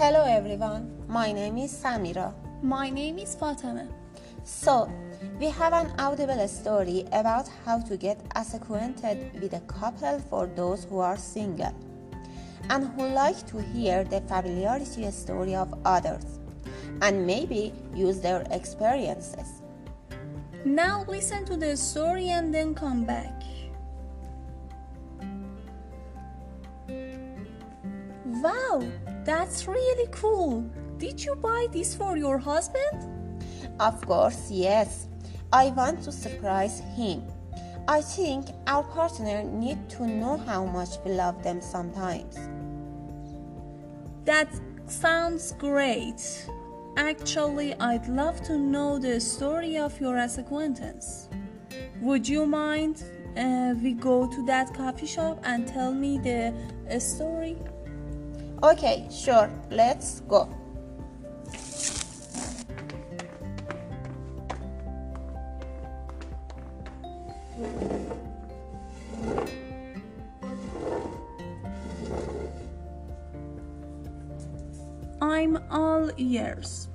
Hello everyone, my name is Samira. My name is Fatima. So, we have an audible story about how to get acquainted with a couple for those who are single and who like to hear the familiarity story of others and maybe use their experiences. Now listen to the story and then come back. Wow, that's really cool. Did you buy this for your husband? Of course, yes. I want to surprise him. I think our partner need to know how much we love them sometimes. That sounds great. Actually, I'd love to know the story of your acquaintance. Would you mind uh, we go to that coffee shop and tell me the uh, story? Okay, sure, let's go. I'm all ears.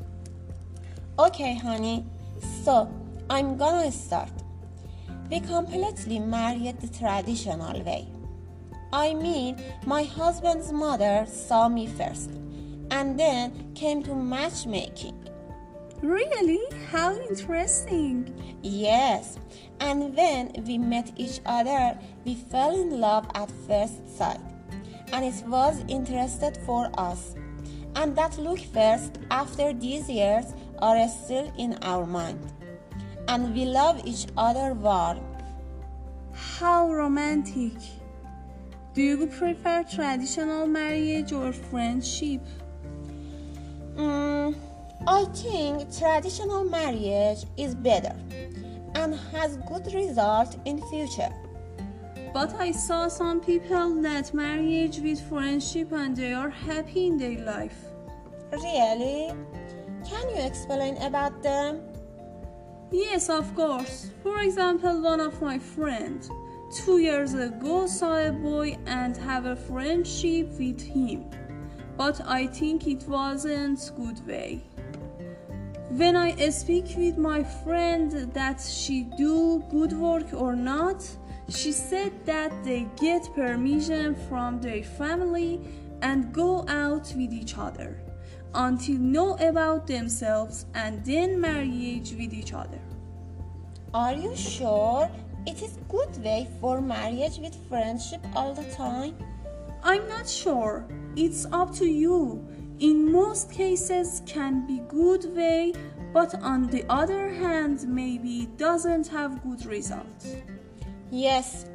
Okay, honey. So, I'm gonna start. We completely married the traditional way. I mean, my husband's mother saw me first and then came to matchmaking. Really? How interesting. Yes, and when we met each other, we fell in love at first sight, and it was interested for us. And that look first after these years are still in our mind. And we love each other warm. How romantic. Do you prefer traditional marriage or friendship? Mm, I think traditional marriage is better and has good result in future. But I saw some people that marriage with friendship and they are happy in their life. Really? Can you explain about them? Yes, of course. For example, one of my friends two years ago saw a boy and have a friendship with him. But I think it wasn't good way. When I speak with my friend that she do good work or not, she said that they get permission from their family and go out with each other until know about themselves and then marriage with each other. Are you sure it is good way for marriage with friendship all the time? I'm not sure. It's up to you. In most cases can be good way, but on the other hand maybe doesn't have good results. Yes.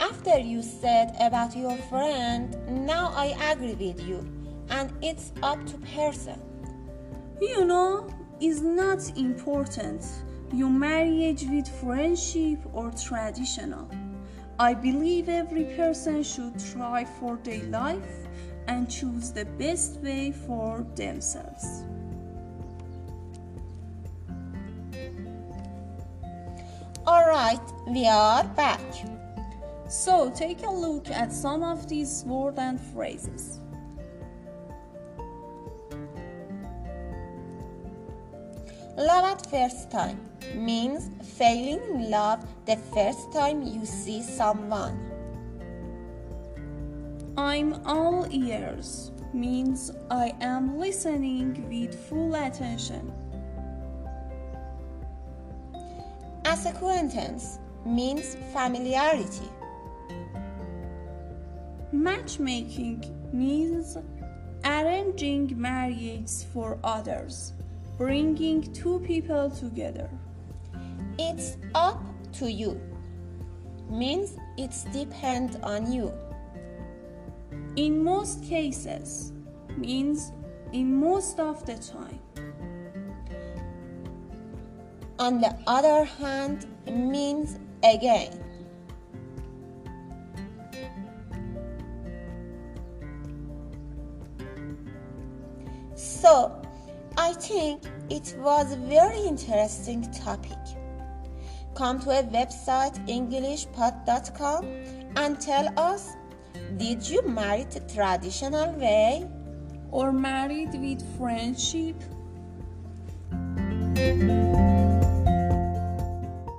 After you said about your friend, now I agree with you and it's up to person. You know, it's not important your marriage with friendship or traditional. I believe every person should try for their life and choose the best way for themselves. All right, we are back. So, take a look at some of these words and phrases. Love at first time means falling in love the first time you see someone. I'm all ears means I am listening with full attention. As acquaintance means familiarity. Matchmaking means arranging marriages for others bringing two people together. It's up to you means it's depend on you. In most cases means in most of the time. On the other hand means again. So I think it was a very interesting topic. Come to a website englishpod.com and tell us did you marry the traditional way or married with friendship?